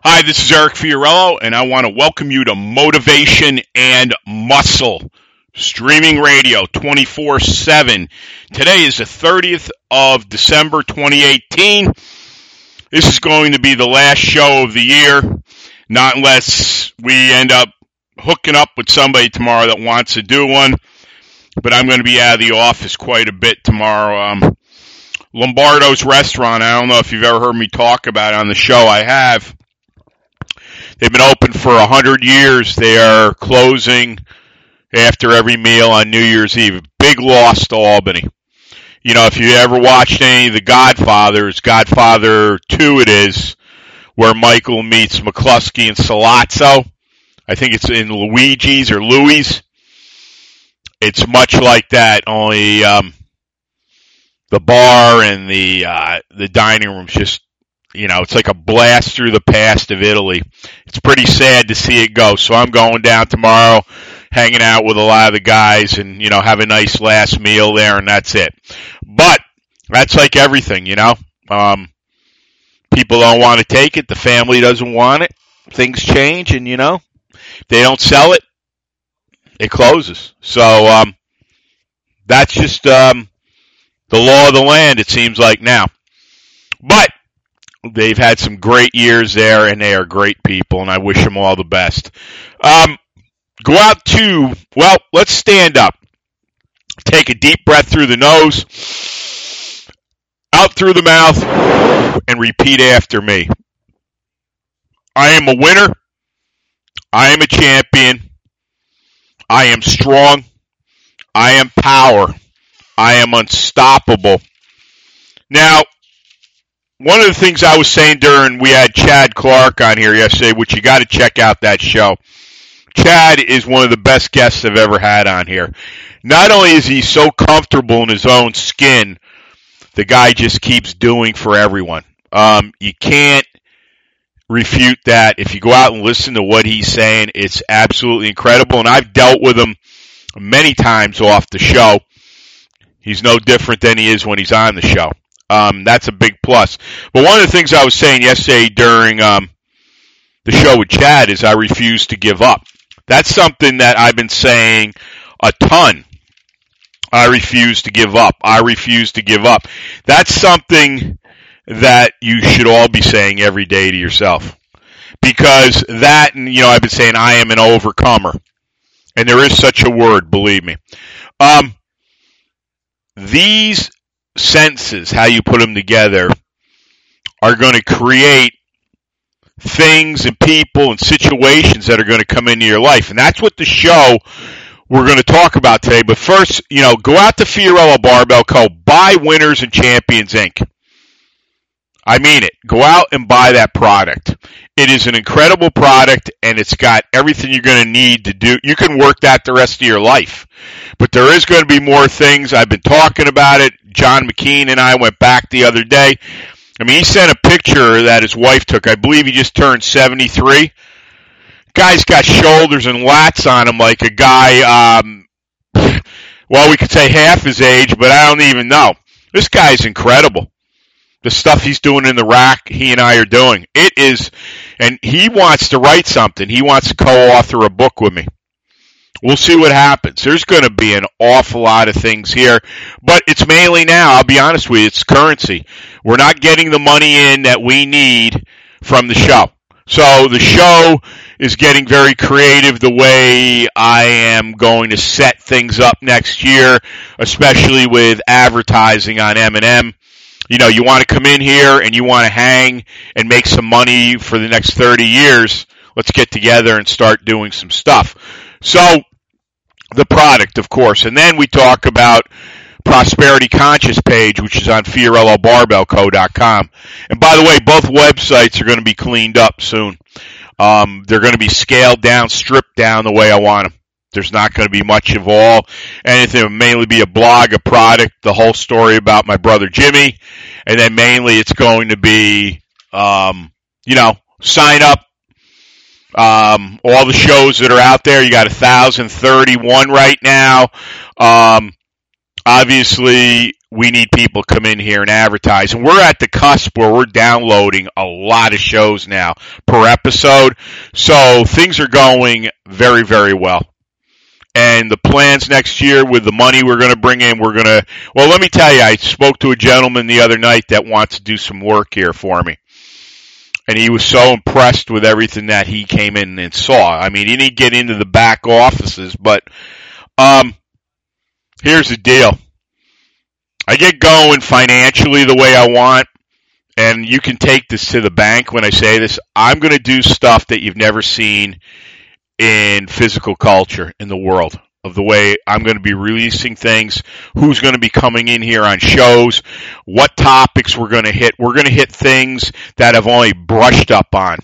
Hi, this is Eric Fiorillo, and I want to welcome you to Motivation and Muscle streaming radio 24 7. Today is the 30th of December 2018. This is going to be the last show of the year, not unless we end up hooking up with somebody tomorrow that wants to do one. But I'm going to be out of the office quite a bit tomorrow. Um, Lombardo's restaurant, I don't know if you've ever heard me talk about it on the show. I have They've been open for a hundred years. They are closing after every meal on New Year's Eve. Big loss to Albany. You know, if you ever watched any of the Godfathers, Godfather 2 it is, where Michael meets McCluskey and Sollozzo. I think it's in Luigi's or Louis. It's much like that, only um, the bar and the uh, the dining room's just you know, it's like a blast through the past of Italy. It's pretty sad to see it go. So I'm going down tomorrow, hanging out with a lot of the guys and, you know, have a nice last meal there and that's it. But that's like everything, you know. Um, people don't want to take it. The family doesn't want it. Things change and, you know, they don't sell it. It closes. So, um, that's just, um, the law of the land, it seems like now. But They've had some great years there, and they are great people, and I wish them all the best. Um, go out to, well, let's stand up. Take a deep breath through the nose, out through the mouth, and repeat after me. I am a winner. I am a champion. I am strong. I am power. I am unstoppable. Now, one of the things I was saying during we had Chad Clark on here yesterday, which you got to check out that show. Chad is one of the best guests I've ever had on here. Not only is he so comfortable in his own skin, the guy just keeps doing for everyone. Um, you can't refute that. If you go out and listen to what he's saying, it's absolutely incredible. And I've dealt with him many times off the show. He's no different than he is when he's on the show. Um, that's a big plus. But one of the things I was saying yesterday during um, the show with Chad is I refuse to give up. That's something that I've been saying a ton. I refuse to give up. I refuse to give up. That's something that you should all be saying every day to yourself. Because that, you know, I've been saying I am an overcomer. And there is such a word, believe me. Um, these senses, how you put them together, are going to create things and people and situations that are going to come into your life. And that's what the show we're going to talk about today. But first, you know, go out to Fiorillo Barbell Co. Buy Winners and Champions Inc. I mean it. Go out and buy that product. It is an incredible product and it's got everything you're going to need to do. You can work that the rest of your life. But there is going to be more things. I've been talking about it. John McKean and I went back the other day. I mean, he sent a picture that his wife took. I believe he just turned 73. Guy's got shoulders and lats on him like a guy, um, well, we could say half his age, but I don't even know. This guy's incredible the stuff he's doing in the rack, he and I are doing. It is, and he wants to write something. He wants to co-author a book with me. We'll see what happens. There's going to be an awful lot of things here, but it's mainly now, I'll be honest with you, it's currency. We're not getting the money in that we need from the show. So the show is getting very creative the way I am going to set things up next year, especially with advertising on M&M you know, you want to come in here and you want to hang and make some money for the next 30 years, let's get together and start doing some stuff. So, the product, of course. And then we talk about Prosperity Conscious page, which is on FiorilloBarbellCo.com. And by the way, both websites are going to be cleaned up soon. Um, they're going to be scaled down, stripped down the way I want them. There's not going to be much of all anything. It'll mainly be a blog, a product, the whole story about my brother Jimmy, and then mainly it's going to be, um, you know, sign up. Um, all the shows that are out there, you got a thousand thirty-one right now. Um, obviously, we need people to come in here and advertise. And we're at the cusp where we're downloading a lot of shows now per episode. So things are going very, very well. And the plans next year with the money we're going to bring in, we're going to, well, let me tell you, I spoke to a gentleman the other night that wants to do some work here for me. And he was so impressed with everything that he came in and saw. I mean, he didn't get into the back offices, but, um, here's the deal I get going financially the way I want, and you can take this to the bank when I say this. I'm going to do stuff that you've never seen in physical culture in the world of the way I'm going to be releasing things, who's going to be coming in here on shows, what topics we're going to hit. We're going to hit things that I've only brushed up on.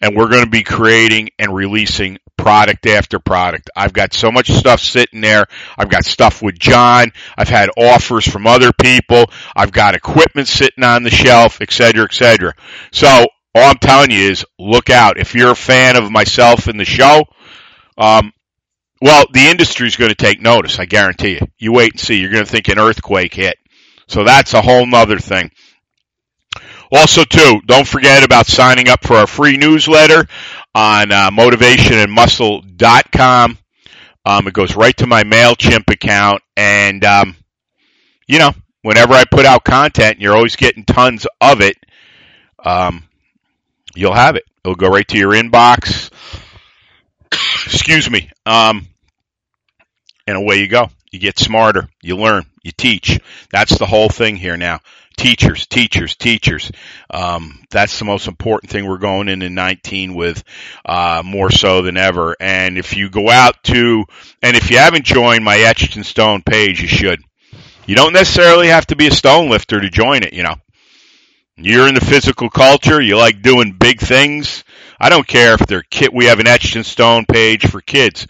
And we're going to be creating and releasing product after product. I've got so much stuff sitting there. I've got stuff with John. I've had offers from other people. I've got equipment sitting on the shelf, et cetera, et cetera. So all I'm telling you is look out. If you're a fan of myself and the show, um, well, the industry's going to take notice. I guarantee you. You wait and see. You're going to think an earthquake hit. So that's a whole nother thing. Also, too, don't forget about signing up for our free newsletter on uh, motivationandmuscle.com. Um, it goes right to my MailChimp account. And, um, you know, whenever I put out content, you're always getting tons of it. Um, you'll have it. It'll go right to your inbox. Excuse me. Um, and away you go. You get smarter. You learn. You teach. That's the whole thing here now teachers, teachers, teachers. Um, that's the most important thing we're going into 19 with, uh, more so than ever. And if you go out to, and if you haven't joined my Etched in Stone page, you should. You don't necessarily have to be a stone lifter to join it, you know. You're in the physical culture, you like doing big things. I don't care if they're kid, we have an Etched in Stone page for kids.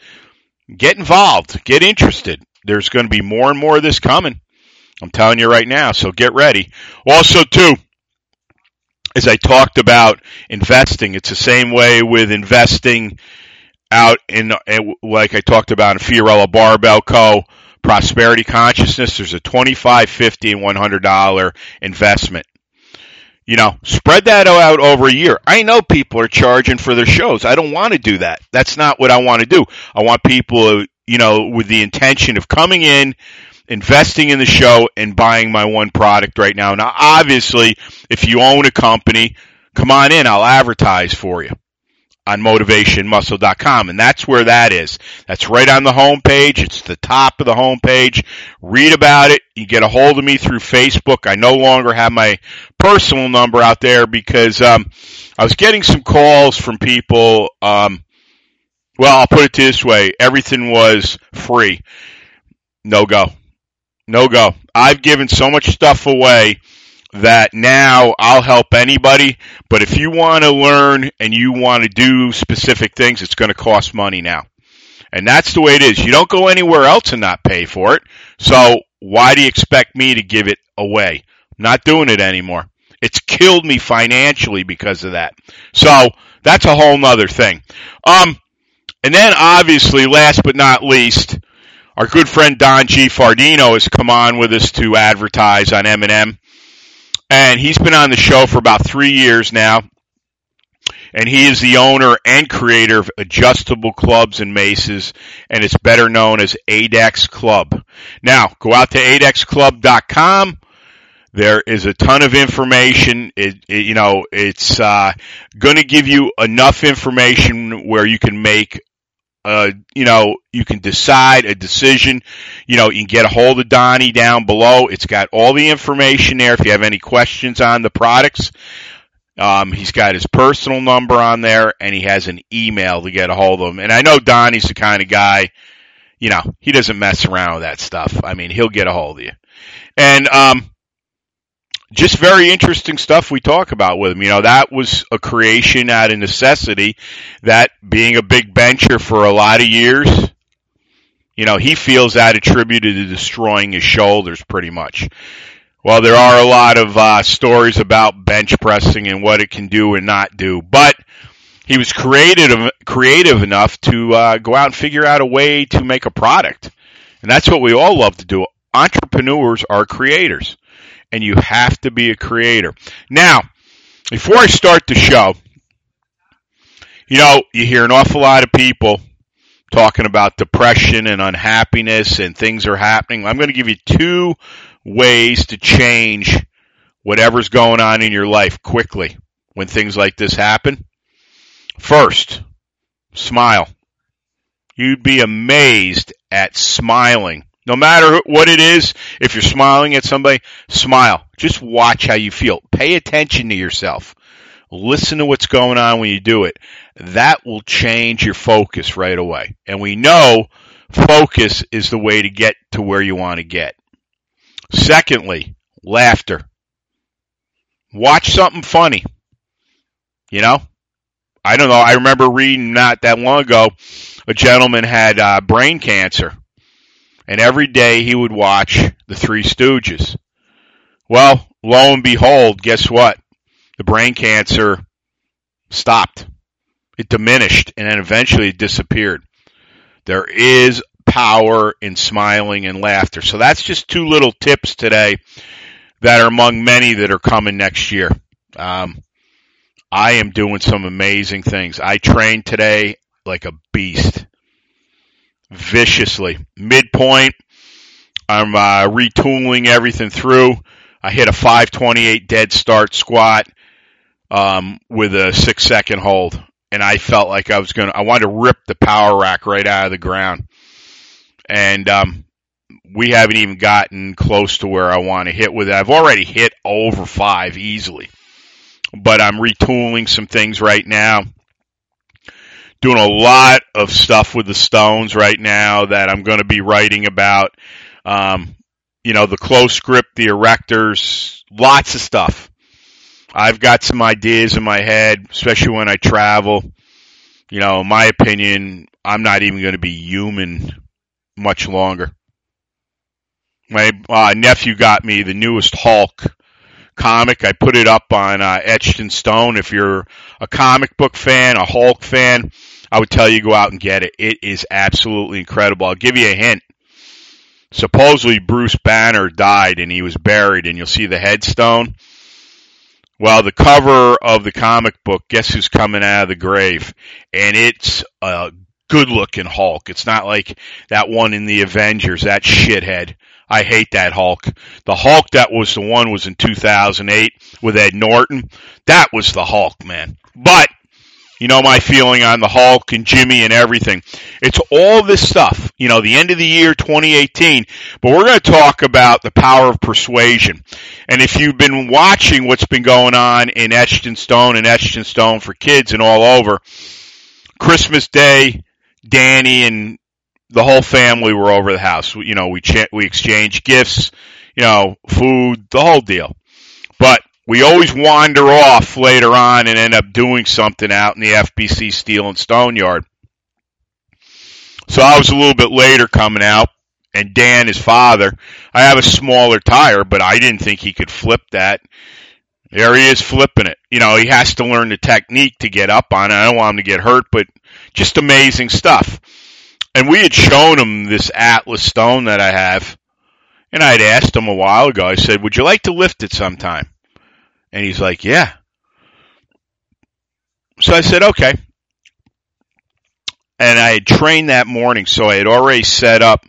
Get involved, get interested. There's going to be more and more of this coming. I'm telling you right now, so get ready. Also, too, as I talked about investing, it's the same way with investing out in, like I talked about in Fiorillo Barbell Co. Prosperity Consciousness. There's a 25 50 and $100 investment. You know, spread that out over a year. I know people are charging for their shows. I don't want to do that. That's not what I want to do. I want people, you know, with the intention of coming in, investing in the show and buying my one product right now. Now, obviously, if you own a company, come on in. I'll advertise for you on motivationmuscle.com. And that's where that is. That's right on the homepage. It's the top of the homepage. Read about it. You get a hold of me through Facebook. I no longer have my personal number out there because, um, I was getting some calls from people, um, well, I'll put it this way. Everything was free. No go. No go. I've given so much stuff away that now I'll help anybody. But if you want to learn and you want to do specific things, it's going to cost money now. And that's the way it is. You don't go anywhere else and not pay for it. So why do you expect me to give it away? I'm not doing it anymore. It's killed me financially because of that. So that's a whole nother thing. Um, and then obviously, last but not least, our good friend Don G. Fardino has come on with us to advertise on M&M. And he's been on the show for about three years now. And he is the owner and creator of Adjustable Clubs and Maces, and it's better known as ADEX Club. Now, go out to adexclub.com. There is a ton of information. It, it, you know, it's uh, going to give you enough information where you can make uh, you know, you can decide a decision. You know, you can get a hold of Donnie down below. It's got all the information there. If you have any questions on the products, um, he's got his personal number on there, and he has an email to get a hold of him. And I know Donnie's the kind of guy, you know, he doesn't mess around with that stuff. I mean, he'll get a hold of you. And um, just very interesting stuff we talk about with him. You know, that was a creation out of necessity. That being a big bencher for a lot of years, you know, he feels that attributed to destroying his shoulders pretty much. Well, there are a lot of uh, stories about bench pressing and what it can do and not do, but he was creative creative enough to uh, go out and figure out a way to make a product, and that's what we all love to do. Entrepreneurs are creators, and you have to be a creator. Now, before I start the show, you know, you hear an awful lot of people talking about depression and unhappiness and things are happening. I'm going to give you two ways to change whatever's going on in your life quickly when things like this happen. First, smile. You'd be amazed at smiling. No matter what it is, if you're smiling at somebody, smile. Just watch how you feel. Pay attention to yourself. Listen to what's going on when you do it. That will change your focus right away. And we know focus is the way to get to where you want to get. Secondly, laughter. Watch something funny. You know, I don't know. I remember reading not that long ago, a gentleman had uh, brain cancer, and every day he would watch the Three Stooges. Well, lo and behold, guess what? The brain cancer stopped. It diminished, and then eventually disappeared. There is power in smiling and laughter. So that's just two little tips today that are among many that are coming next year. Um, I am doing some amazing things. I trained today like a beast, viciously. Midpoint, I'm uh, retooling everything through. I hit a 528 dead start squat um, with a six second hold, and I felt like I was gonna. I wanted to rip the power rack right out of the ground and um, we haven't even gotten close to where I want to hit with it. I've already hit over five easily, but I'm retooling some things right now. Doing a lot of stuff with the stones right now that I'm going to be writing about. Um, you know, the close grip, the erectors, lots of stuff. I've got some ideas in my head, especially when I travel. You know, in my opinion, I'm not even going to be human much longer. My uh, nephew got me the newest Hulk comic. I put it up on uh, Etched in Stone. If you're a comic book fan, a Hulk fan, I would tell you go out and get it. It is absolutely incredible. I'll give you a hint. Supposedly Bruce Banner died and he was buried, and you'll see the headstone. Well, the cover of the comic book, guess who's coming out of the grave? And it's a good looking Hulk. It's not like that one in the Avengers, that shithead. I hate that Hulk. The Hulk that was the one was in 2008 with Ed Norton. That was the Hulk, man. But you know my feeling on the Hulk and Jimmy and everything. It's all this stuff, you know, the end of the year 2018, but we're going to talk about the power of persuasion. And if you've been watching what's been going on in Etched Stone and Etched Stone for kids and all over, Christmas Day, Danny and the whole family were over the house. You know, we ch- we exchanged gifts, you know, food, the whole deal. But we always wander off later on and end up doing something out in the FBC Steel and Stone Yard. So I was a little bit later coming out, and Dan, his father, I have a smaller tire, but I didn't think he could flip that. There he is flipping it. You know, he has to learn the technique to get up on it. I don't want him to get hurt, but just amazing stuff. And we had shown him this Atlas stone that I have. And I had asked him a while ago, I said, Would you like to lift it sometime? And he's like, Yeah. So I said, Okay. And I had trained that morning, so I had already set up.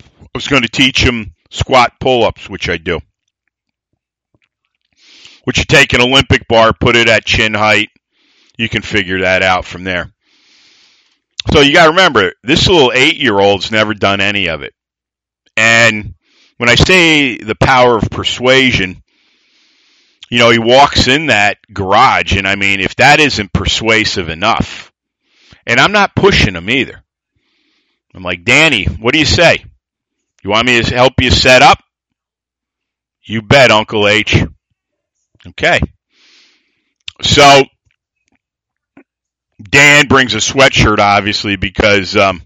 I was going to teach him squat pull ups, which I do. Which you take an Olympic bar, put it at chin height, you can figure that out from there. So you got to remember, this little eight year old's never done any of it. And when I say the power of persuasion, you know, he walks in that garage, and I mean, if that isn't persuasive enough, and I'm not pushing him either. I'm like, Danny, what do you say? You want me to help you set up? You bet, Uncle H. Okay. So Dan brings a sweatshirt, obviously, because um,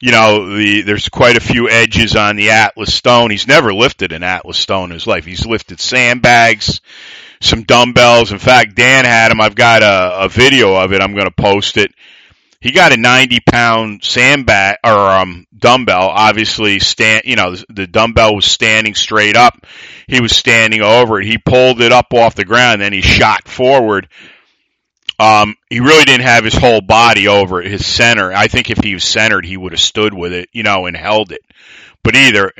you know the there's quite a few edges on the Atlas Stone. He's never lifted an Atlas Stone in his life. He's lifted sandbags, some dumbbells. In fact, Dan had him. I've got a, a video of it. I'm going to post it. He got a 90 pound sandbag or um, dumbbell. Obviously, stand. You know, the, dumbbell was standing straight up. He was standing over it. He pulled it up off the ground, then he shot forward. Um, he really didn't have his whole body over his center. I think if he was centered, he would have stood with it, you know, and held it. But either,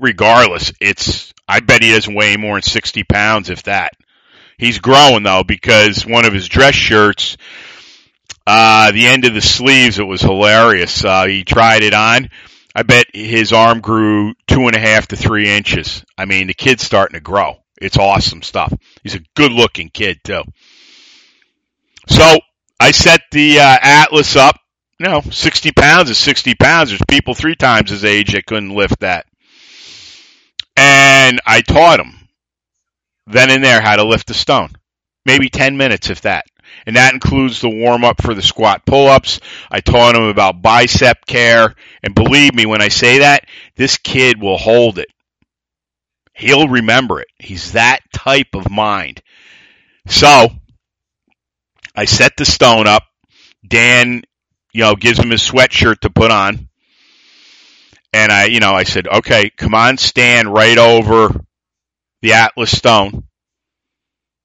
regardless, it's, I bet he doesn't weigh more than 60 pounds, if that. He's growing though, because one of his dress shirts, uh, the end of the sleeves, it was hilarious. Uh, he tried it on. I bet his arm grew two and a half to three inches. I mean, the kid's starting to grow. It's awesome stuff. He's a good looking kid too. So I set the uh, Atlas up. You know, 60 pounds is 60 pounds. There's people three times his age that couldn't lift that. And I taught him then and there how to lift a stone. Maybe 10 minutes, if that. And that includes the warm up for the squat pull ups. I taught him about bicep care. And believe me, when I say that, this kid will hold it. He'll remember it. He's that type of mind. So I set the stone up. Dan, you know, gives him his sweatshirt to put on. And I, you know, I said, okay, come on, stand right over the Atlas stone.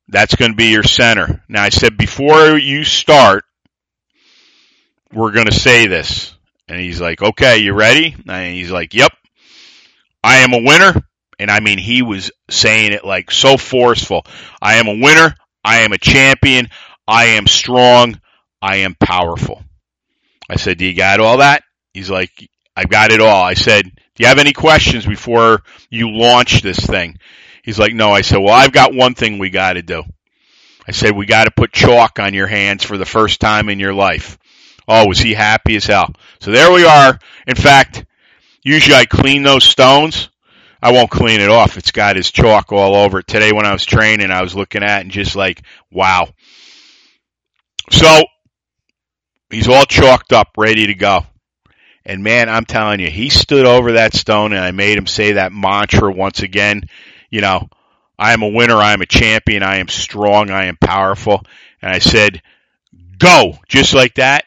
That's going to be your center. Now I said, before you start, we're going to say this. And he's like, okay, you ready? And he's like, yep. I am a winner. And I mean, he was saying it like so forceful. I am a winner. I am a champion. I am strong. I am powerful. I said, Do you got all that? He's like, I've got it all. I said, Do you have any questions before you launch this thing? He's like, No. I said, Well, I've got one thing we got to do. I said, We got to put chalk on your hands for the first time in your life. Oh, was he happy as hell? So there we are. In fact, usually I clean those stones. I won't clean it off. It's got his chalk all over it. Today when I was training, I was looking at it and just like, wow. So he's all chalked up, ready to go. And man, I'm telling you, he stood over that stone and I made him say that mantra once again. You know, I am a winner. I am a champion. I am strong. I am powerful. And I said, go, just like that.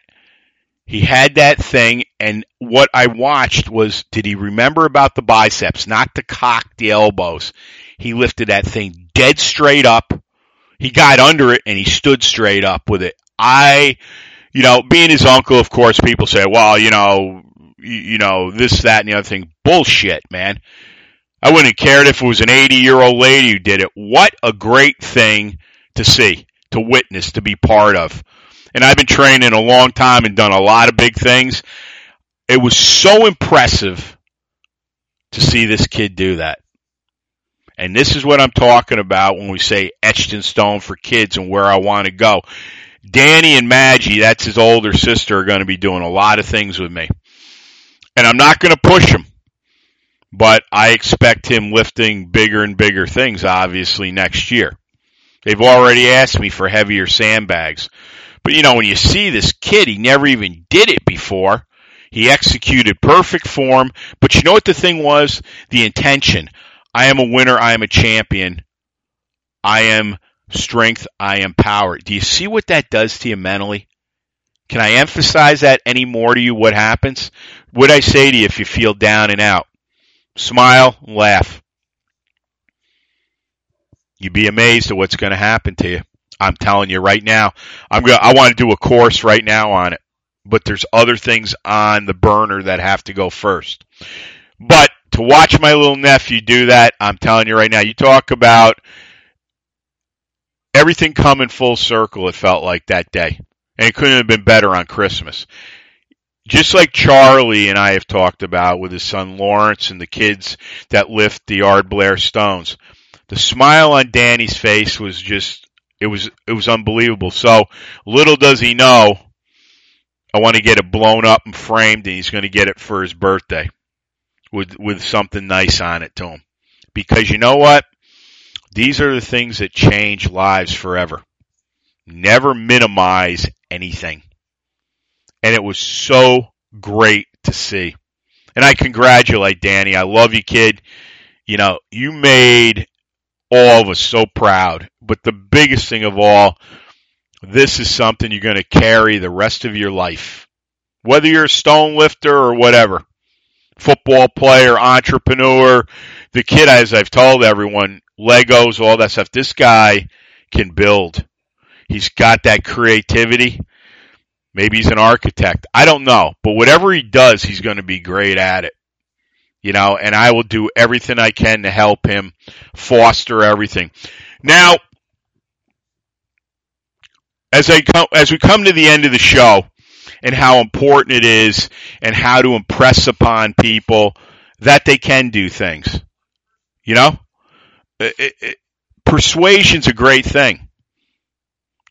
He had that thing, and what I watched was did he remember about the biceps, not to cock the elbows? He lifted that thing dead straight up. He got under it and he stood straight up with it. I, you know, being his uncle, of course, people say, well, you know, you, you know, this, that, and the other thing. Bullshit, man. I wouldn't have cared if it was an 80 year old lady who did it. What a great thing to see, to witness, to be part of. And I've been training a long time and done a lot of big things. It was so impressive to see this kid do that. And this is what I'm talking about when we say etched in stone for kids and where I want to go. Danny and Maggie, that's his older sister, are going to be doing a lot of things with me. And I'm not going to push him, but I expect him lifting bigger and bigger things, obviously, next year. They've already asked me for heavier sandbags. But you know, when you see this kid, he never even did it before. He executed perfect form. But you know what the thing was? The intention. I am a winner. I am a champion. I am strength, I am power. Do you see what that does to you mentally? Can I emphasize that any more to you? What happens? What I say to you if you feel down and out? Smile, laugh. You'd be amazed at what's going to happen to you. I'm telling you right now. I'm going. I want to do a course right now on it, but there's other things on the burner that have to go first. But to watch my little nephew do that, I'm telling you right now. You talk about everything come in full circle, it felt like that day. And it couldn't have been better on Christmas. Just like Charlie and I have talked about with his son Lawrence and the kids that lift the Ard Blair stones. The smile on Danny's face was just, it was, it was unbelievable. So little does he know I want to get it blown up and framed, and he's going to get it for his birthday with with something nice on it to him. Because you know what? These are the things that change lives forever. Never minimize anything. And it was so great to see. And I congratulate Danny. I love you, kid. You know, you made all of us so proud. But the biggest thing of all, this is something you're going to carry the rest of your life. Whether you're a stone lifter or whatever, football player, entrepreneur, the kid, as I've told everyone, Legos, all that stuff, this guy can build. He's got that creativity. Maybe he's an architect. I don't know. But whatever he does, he's going to be great at it. You know, and I will do everything I can to help him foster everything. Now, as I come, as we come to the end of the show and how important it is and how to impress upon people that they can do things. You know? Persuasion's a great thing.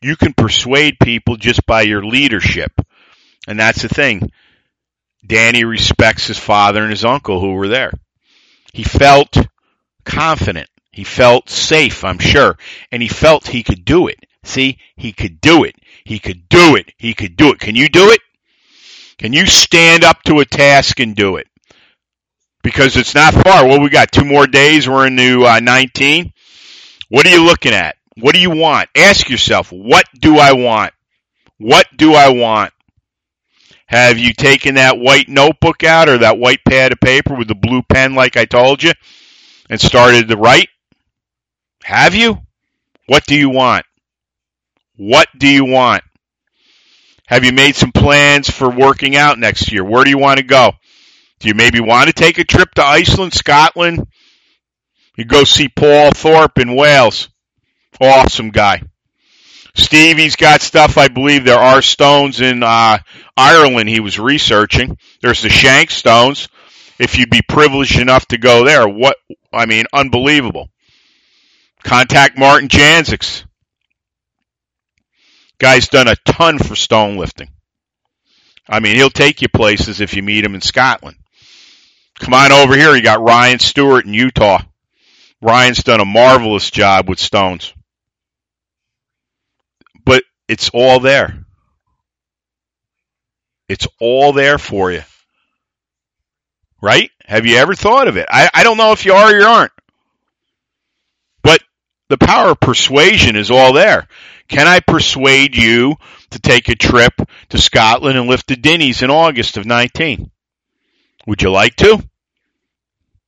You can persuade people just by your leadership. And that's the thing. Danny respects his father and his uncle who were there. He felt confident. He felt safe, I'm sure. And he felt he could do it. See, he could do it. He could do it. He could do it. Can you do it? Can you stand up to a task and do it? Because it's not far. Well, we got two more days. We're into uh, 19. What are you looking at? What do you want? Ask yourself, what do I want? What do I want? Have you taken that white notebook out or that white pad of paper with the blue pen like I told you and started to write? Have you? What do you want? What do you want? Have you made some plans for working out next year? Where do you want to go? Do you maybe want to take a trip to Iceland, Scotland? You go see Paul Thorpe in Wales. Awesome guy. Stevie's got stuff. I believe there are stones in uh, Ireland he was researching. There's the Shank stones. If you'd be privileged enough to go there, what I mean, unbelievable. Contact Martin Janziks. Guy's done a ton for stone lifting. I mean, he'll take you places if you meet him in Scotland. Come on over here. You got Ryan Stewart in Utah. Ryan's done a marvelous job with stones. But it's all there. It's all there for you. Right? Have you ever thought of it? I, I don't know if you are or you aren't. But the power of persuasion is all there. Can I persuade you to take a trip to Scotland and lift the Dinnies in August of 19? Would you like to?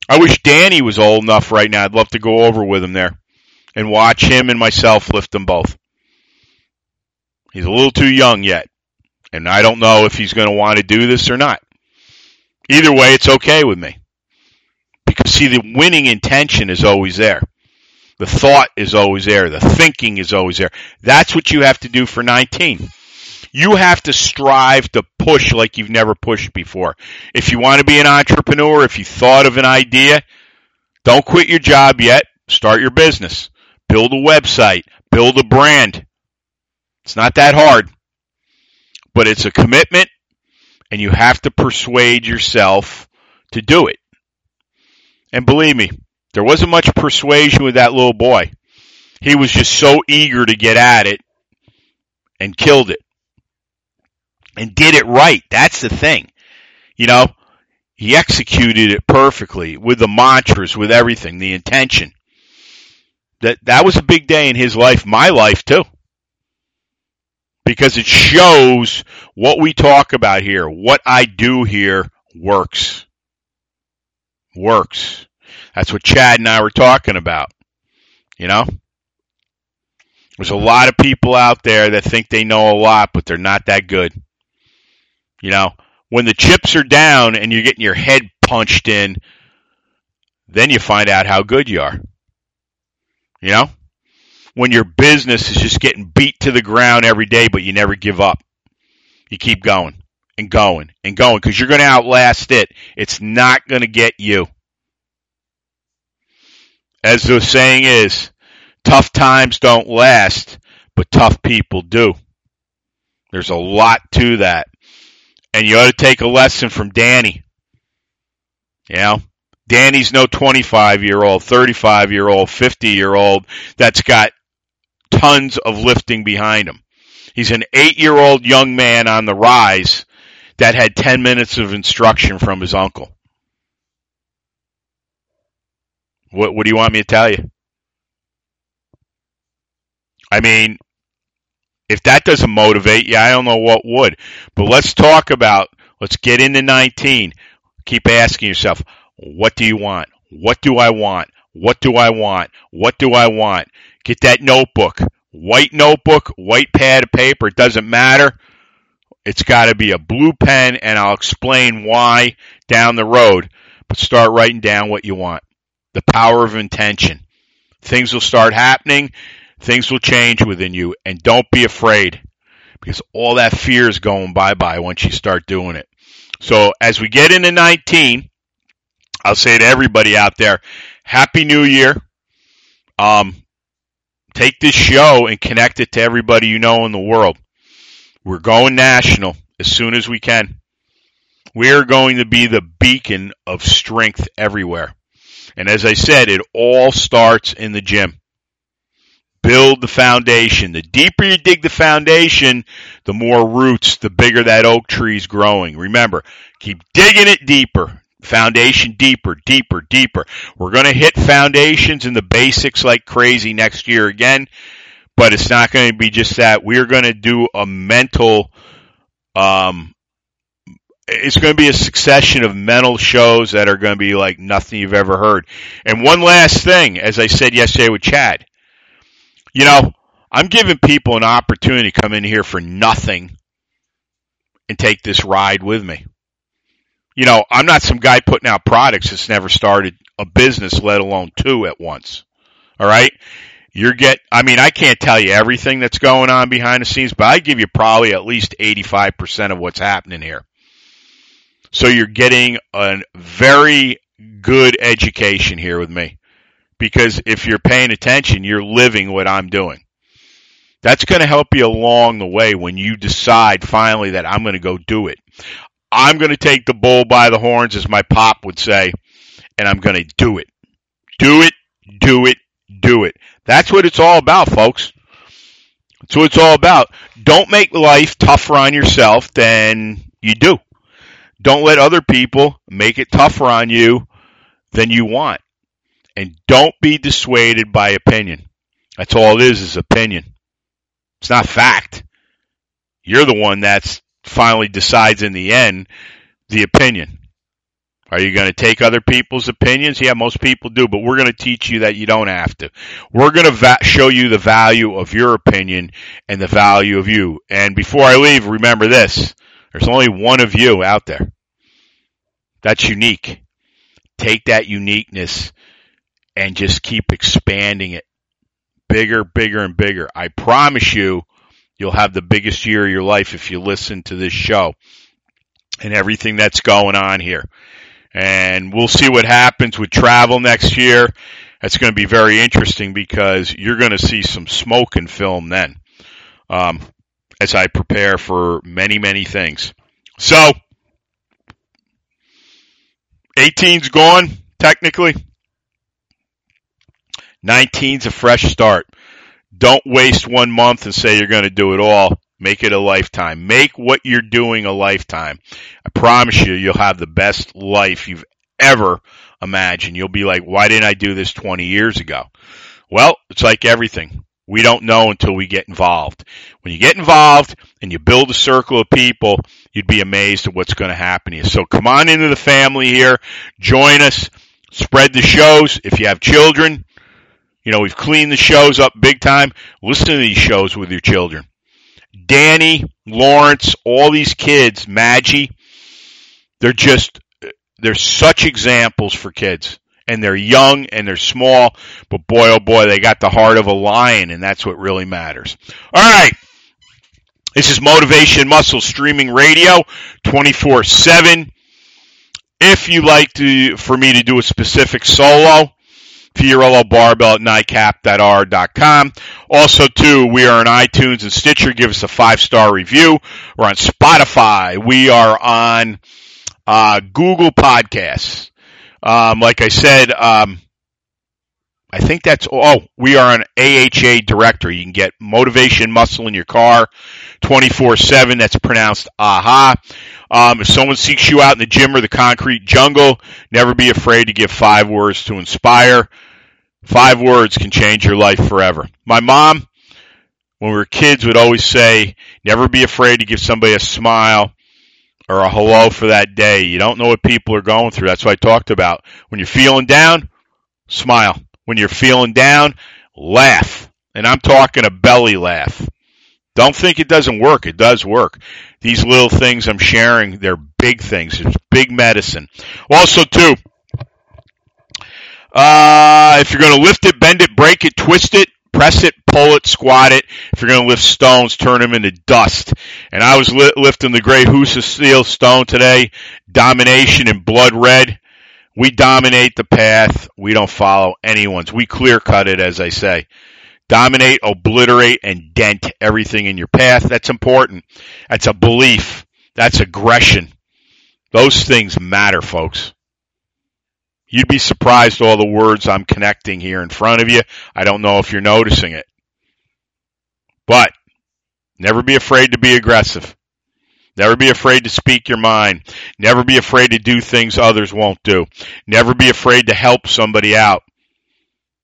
I wish Danny was old enough right now. I'd love to go over with him there and watch him and myself lift them both. He's a little too young yet, and I don't know if he's going to want to do this or not. Either way, it's okay with me. Because see, the winning intention is always there. The thought is always there. The thinking is always there. That's what you have to do for 19. You have to strive to push like you've never pushed before. If you want to be an entrepreneur, if you thought of an idea, don't quit your job yet. Start your business. Build a website. Build a brand. It's not that hard, but it's a commitment and you have to persuade yourself to do it. And believe me, there wasn't much persuasion with that little boy. He was just so eager to get at it and killed it and did it right. That's the thing. You know, he executed it perfectly with the mantras, with everything, the intention. That that was a big day in his life, my life too. Because it shows what we talk about here, what I do here works. Works. That's what Chad and I were talking about. You know? There's a lot of people out there that think they know a lot, but they're not that good. You know, when the chips are down and you're getting your head punched in, then you find out how good you are. You know? When your business is just getting beat to the ground every day, but you never give up. You keep going and going and going because you're going to outlast it. It's not going to get you. As the saying is, tough times don't last, but tough people do. There's a lot to that. And you ought to take a lesson from Danny. You know, Danny's no 25 year old, 35 year old, 50 year old that's got tons of lifting behind him. He's an eight year old young man on the rise that had 10 minutes of instruction from his uncle. What, what do you want me to tell you? I mean, if that doesn't motivate you, I don't know what would. But let's talk about, let's get into 19. Keep asking yourself, what do you want? What do I want? What do I want? What do I want? Get that notebook. White notebook, white pad of paper, it doesn't matter. It's got to be a blue pen, and I'll explain why down the road. But start writing down what you want. The power of intention. Things will start happening. Things will change within you. And don't be afraid because all that fear is going bye bye once you start doing it. So as we get into 19, I'll say to everybody out there, Happy New Year. Um, take this show and connect it to everybody you know in the world. We're going national as soon as we can. We are going to be the beacon of strength everywhere. And as I said, it all starts in the gym. Build the foundation. The deeper you dig the foundation, the more roots, the bigger that oak tree is growing. Remember, keep digging it deeper. Foundation deeper, deeper, deeper. We're going to hit foundations and the basics like crazy next year again, but it's not going to be just that. We're going to do a mental, um, it's going to be a succession of mental shows that are going to be like nothing you've ever heard. And one last thing, as I said yesterday with Chad, you know, I'm giving people an opportunity to come in here for nothing and take this ride with me you know, I'm not some guy putting out products that's never started a business, let alone two at once. All right. You're get, I mean, I can't tell you everything that's going on behind the scenes, but I give you probably at least 85% of what's happening here. So you're getting a very good education here with me. Because if you're paying attention, you're living what I'm doing. That's going to help you along the way when you decide finally that I'm going to go do it. I'm going to take the bull by the horns, as my pop would say, and I'm going to do it. Do it, do it, do it. That's what it's all about, folks. That's what it's all about. Don't make life tougher on yourself than you do. Don't let other people make it tougher on you than you want. And don't be dissuaded by opinion. That's all it is, is opinion. It's not fact. You're the one that's finally decides in the end the opinion. Are you going to take other people's opinions? Yeah, most people do, but we're going to teach you that you don't have to. We're going to va- show you the value of your opinion and the value of you. And before I leave, remember this. There's only one of you out there. That's unique. Take that uniqueness and just keep expanding it bigger, bigger, and bigger. I promise you, You'll have the biggest year of your life if you listen to this show and everything that's going on here. And we'll see what happens with travel next year. That's going to be very interesting because you're going to see some smoke and film then um, as I prepare for many, many things. So, 18's gone, technically. 19's a fresh start. Don't waste one month and say you're going to do it all. Make it a lifetime. Make what you're doing a lifetime. I promise you, you'll have the best life you've ever imagined. You'll be like, why didn't I do this 20 years ago? Well, it's like everything. We don't know until we get involved. When you get involved and you build a circle of people, you'd be amazed at what's going to happen to you. So come on into the family here. Join us. Spread the shows. If you have children, you know, we've cleaned the shows up big time. Listen to these shows with your children. Danny, Lawrence, all these kids, Maggie, they're just, they're such examples for kids. And they're young and they're small, but boy, oh boy, they got the heart of a lion, and that's what really matters. All right. This is Motivation Muscle Streaming Radio 24 7. If you like to, for me to do a specific solo, Fiorillo Barbell at nightcap.r.com. Also, too, we are on iTunes and Stitcher. Give us a five star review. We're on Spotify. We are on uh, Google Podcasts. Um, like I said, um, I think that's oh, we are an AHA directory. You can get motivation muscle in your car 24/7. That's pronounced aha. Um, if someone seeks you out in the gym or the concrete jungle, never be afraid to give five words to inspire. Five words can change your life forever. My mom, when we were kids, would always say, never be afraid to give somebody a smile or a hello for that day. You don't know what people are going through. That's what I talked about. When you're feeling down, smile. When you're feeling down, laugh. And I'm talking a belly laugh. Don't think it doesn't work. It does work. These little things I'm sharing, they're big things. It's big medicine. Also, too, uh, if you're going to lift it, bend it, break it, twist it, press it, pull it, squat it. If you're going to lift stones, turn them into dust. And I was li- lifting the great Husa Steel stone today, domination in blood red. We dominate the path. We don't follow anyone's. We clear cut it, as I say. Dominate, obliterate, and dent everything in your path. That's important. That's a belief. That's aggression. Those things matter, folks. You'd be surprised all the words I'm connecting here in front of you. I don't know if you're noticing it. But never be afraid to be aggressive. Never be afraid to speak your mind. Never be afraid to do things others won't do. Never be afraid to help somebody out.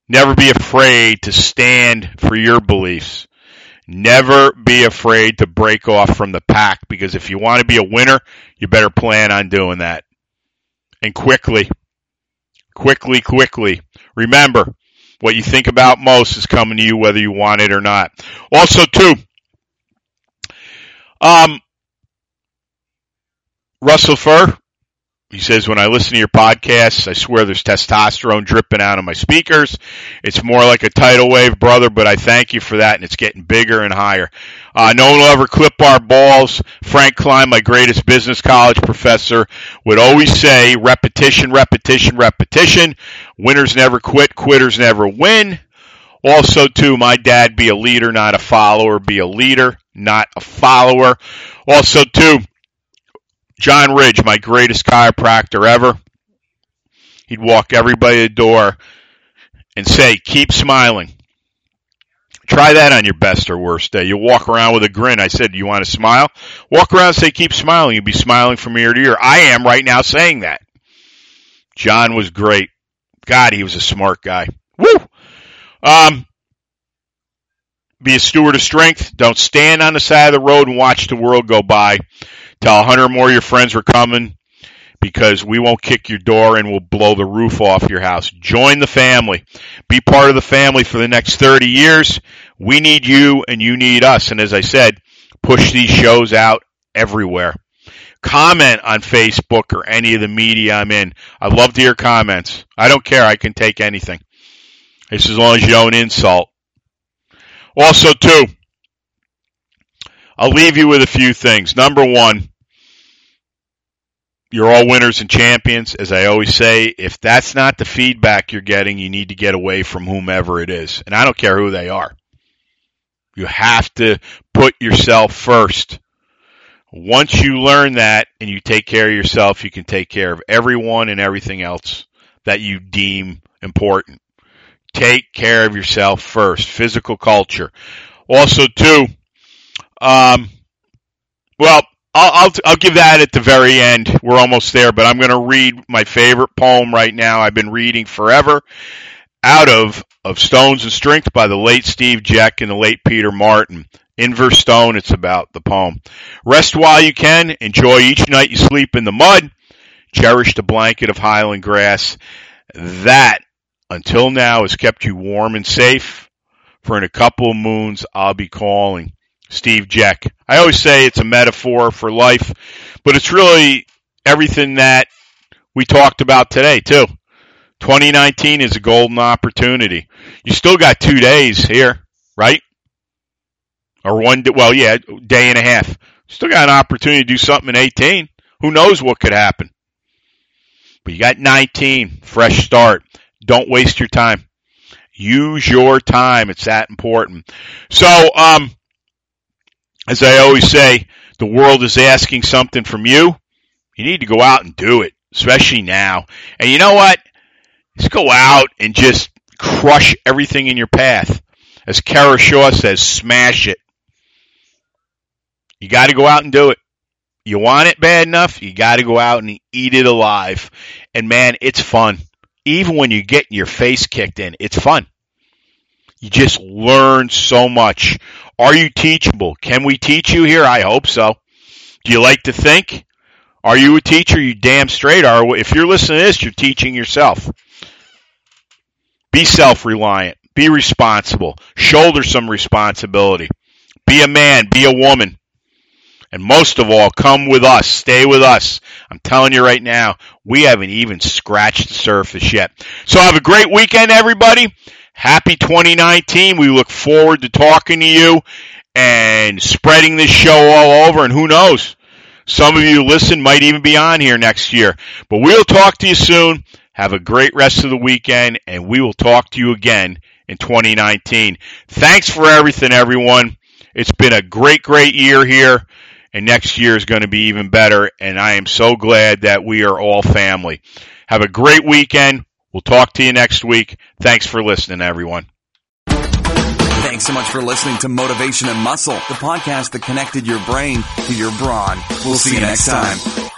Never be afraid to stand for your beliefs. Never be afraid to break off from the pack because if you want to be a winner, you better plan on doing that. And quickly, quickly, quickly. Remember, what you think about most is coming to you whether you want it or not. Also, too, um, Russell Furr, he says, when I listen to your podcasts, I swear there's testosterone dripping out of my speakers. It's more like a tidal wave, brother, but I thank you for that, and it's getting bigger and higher. Uh, no one will ever clip our balls. Frank Klein, my greatest business college professor, would always say repetition, repetition, repetition. Winners never quit, quitters never win. Also, too, my dad, be a leader, not a follower. Be a leader, not a follower. Also, too, John Ridge, my greatest chiropractor ever. He'd walk everybody the door and say, keep smiling. Try that on your best or worst day. You'll walk around with a grin. I said, you want to smile? Walk around and say, keep smiling. You'll be smiling from ear to ear. I am right now saying that. John was great. God, he was a smart guy. Woo! Um, be a steward of strength. Don't stand on the side of the road and watch the world go by. Tell a hundred more of your friends we're coming because we won't kick your door and we'll blow the roof off your house. Join the family. Be part of the family for the next 30 years. We need you and you need us. And as I said, push these shows out everywhere. Comment on Facebook or any of the media I'm in. I love to hear comments. I don't care. I can take anything. It's as long as you don't insult. Also, too, I'll leave you with a few things. Number one, you're all winners and champions. As I always say, if that's not the feedback you're getting, you need to get away from whomever it is. And I don't care who they are. You have to put yourself first. Once you learn that and you take care of yourself, you can take care of everyone and everything else that you deem important. Take care of yourself first. Physical culture. Also, too, um, well, I'll, I'll, I'll give that at the very end. We're almost there, but I'm going to read my favorite poem right now. I've been reading forever out of of Stones and Strength by the late Steve Jeck and the late Peter Martin. Inverse Stone, it's about the poem. Rest while you can. Enjoy each night you sleep in the mud. Cherish the blanket of highland grass. That, until now, has kept you warm and safe. For in a couple of moons, I'll be calling. Steve Jeck. I always say it's a metaphor for life, but it's really everything that we talked about today, too. 2019 is a golden opportunity. You still got two days here, right? Or one, well, yeah, day and a half. Still got an opportunity to do something in 18. Who knows what could happen? But you got 19, fresh start. Don't waste your time. Use your time. It's that important. So, um, as I always say, the world is asking something from you. You need to go out and do it, especially now. And you know what? Just go out and just crush everything in your path. As Kara Shaw says, smash it. You got to go out and do it. You want it bad enough, you got to go out and eat it alive. And man, it's fun. Even when you get your face kicked in, it's fun. You just learn so much. Are you teachable? Can we teach you here? I hope so. Do you like to think? Are you a teacher? You damn straight are. If you're listening to this, you're teaching yourself. Be self reliant. Be responsible. Shoulder some responsibility. Be a man. Be a woman. And most of all, come with us. Stay with us. I'm telling you right now, we haven't even scratched the surface yet. So have a great weekend, everybody. Happy 2019. We look forward to talking to you and spreading this show all over. And who knows? Some of you listen might even be on here next year. But we'll talk to you soon. Have a great rest of the weekend, and we will talk to you again in 2019. Thanks for everything, everyone. It's been a great, great year here and next year is going to be even better. And I am so glad that we are all family. Have a great weekend. We'll talk to you next week. Thanks for listening, everyone. Thanks so much for listening to Motivation and Muscle, the podcast that connected your brain to your brawn. We'll see you next time.